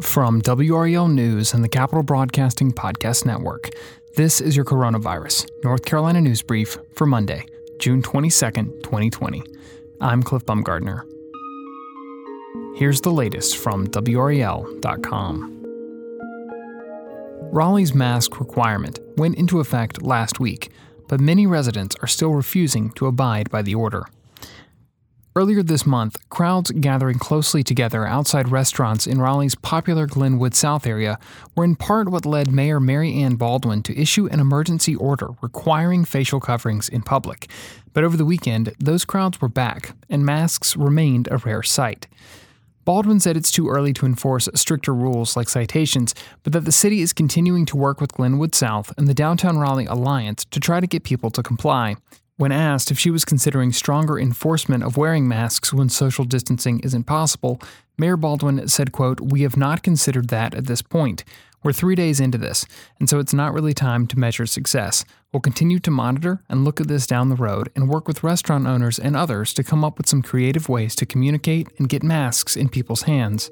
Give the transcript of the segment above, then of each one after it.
From WRAL News and the Capitol Broadcasting Podcast Network, this is your Coronavirus North Carolina News Brief for Monday, June 22nd, 2020. I'm Cliff Baumgardner. Here's the latest from WRAL.com. Raleigh's mask requirement went into effect last week, but many residents are still refusing to abide by the order. Earlier this month, crowds gathering closely together outside restaurants in Raleigh's popular Glenwood South area were in part what led Mayor Mary Ann Baldwin to issue an emergency order requiring facial coverings in public. But over the weekend, those crowds were back, and masks remained a rare sight. Baldwin said it's too early to enforce stricter rules like citations, but that the city is continuing to work with Glenwood South and the Downtown Raleigh Alliance to try to get people to comply. When asked if she was considering stronger enforcement of wearing masks when social distancing isn't possible, Mayor Baldwin said, quote, "We have not considered that at this point. We're 3 days into this, and so it's not really time to measure success. We'll continue to monitor and look at this down the road and work with restaurant owners and others to come up with some creative ways to communicate and get masks in people's hands."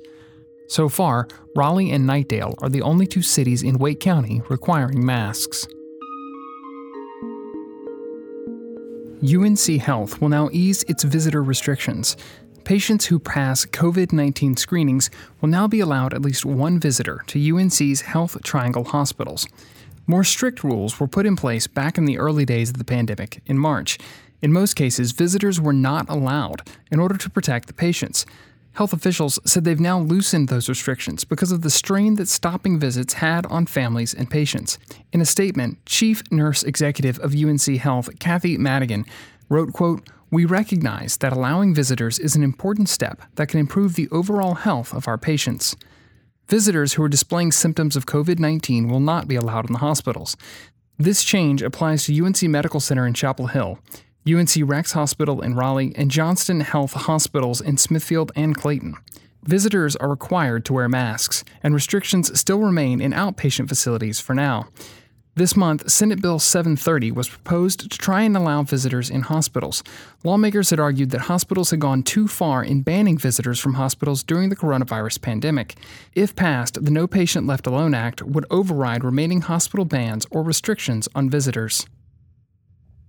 So far, Raleigh and Knightdale are the only two cities in Wake County requiring masks. UNC Health will now ease its visitor restrictions. Patients who pass COVID 19 screenings will now be allowed at least one visitor to UNC's Health Triangle hospitals. More strict rules were put in place back in the early days of the pandemic in March. In most cases, visitors were not allowed in order to protect the patients. Health officials said they've now loosened those restrictions because of the strain that stopping visits had on families and patients. In a statement, Chief Nurse Executive of UNC Health, Kathy Madigan, wrote, quote, we recognize that allowing visitors is an important step that can improve the overall health of our patients. Visitors who are displaying symptoms of COVID 19 will not be allowed in the hospitals. This change applies to UNC Medical Center in Chapel Hill, UNC Rex Hospital in Raleigh, and Johnston Health Hospitals in Smithfield and Clayton. Visitors are required to wear masks, and restrictions still remain in outpatient facilities for now. This month, Senate Bill 730 was proposed to try and allow visitors in hospitals. Lawmakers had argued that hospitals had gone too far in banning visitors from hospitals during the coronavirus pandemic. If passed, the No Patient Left Alone Act would override remaining hospital bans or restrictions on visitors.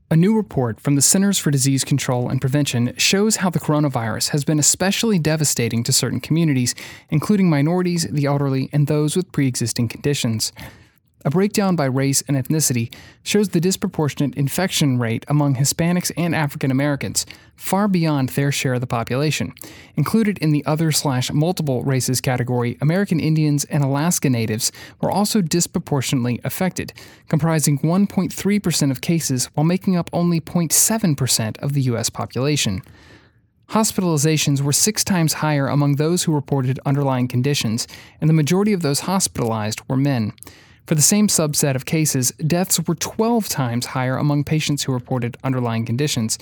A new report from the Centers for Disease Control and Prevention shows how the coronavirus has been especially devastating to certain communities, including minorities, the elderly, and those with pre existing conditions. A breakdown by race and ethnicity shows the disproportionate infection rate among Hispanics and African Americans, far beyond their share of the population. Included in the other slash multiple races category, American Indians and Alaska Natives were also disproportionately affected, comprising 1.3% of cases while making up only 0.7% of the U.S. population. Hospitalizations were six times higher among those who reported underlying conditions, and the majority of those hospitalized were men. For the same subset of cases, deaths were 12 times higher among patients who reported underlying conditions.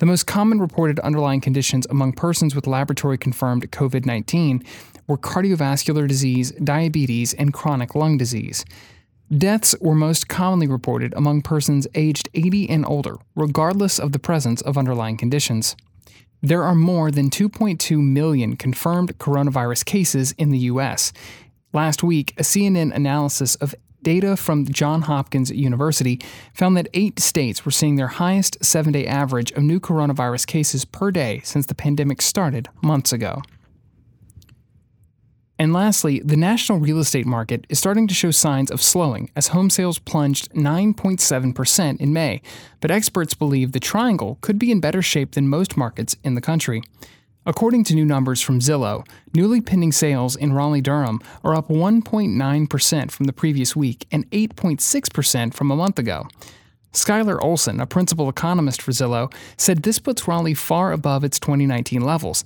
The most common reported underlying conditions among persons with laboratory confirmed COVID 19 were cardiovascular disease, diabetes, and chronic lung disease. Deaths were most commonly reported among persons aged 80 and older, regardless of the presence of underlying conditions. There are more than 2.2 million confirmed coronavirus cases in the U.S. Last week, a CNN analysis of data from Johns Hopkins University found that eight states were seeing their highest seven day average of new coronavirus cases per day since the pandemic started months ago. And lastly, the national real estate market is starting to show signs of slowing as home sales plunged 9.7% in May, but experts believe the triangle could be in better shape than most markets in the country. According to new numbers from Zillow, newly pending sales in Raleigh Durham are up 1.9% from the previous week and 8.6% from a month ago. Skylar Olsen, a principal economist for Zillow, said this puts Raleigh far above its 2019 levels,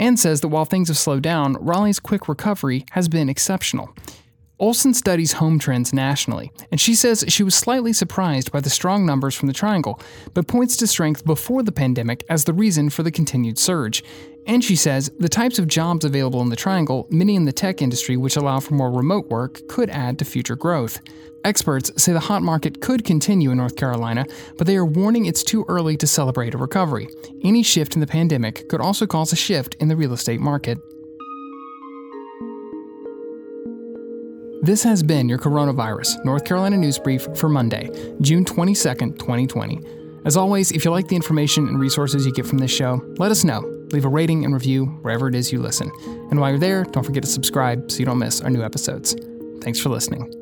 and says that while things have slowed down, Raleigh's quick recovery has been exceptional. Olsen studies home trends nationally, and she says she was slightly surprised by the strong numbers from the Triangle, but points to strength before the pandemic as the reason for the continued surge. And she says the types of jobs available in the Triangle, many in the tech industry which allow for more remote work, could add to future growth. Experts say the hot market could continue in North Carolina, but they are warning it's too early to celebrate a recovery. Any shift in the pandemic could also cause a shift in the real estate market. This has been your Coronavirus North Carolina News Brief for Monday, June 22nd, 2020. As always, if you like the information and resources you get from this show, let us know. Leave a rating and review wherever it is you listen. And while you're there, don't forget to subscribe so you don't miss our new episodes. Thanks for listening.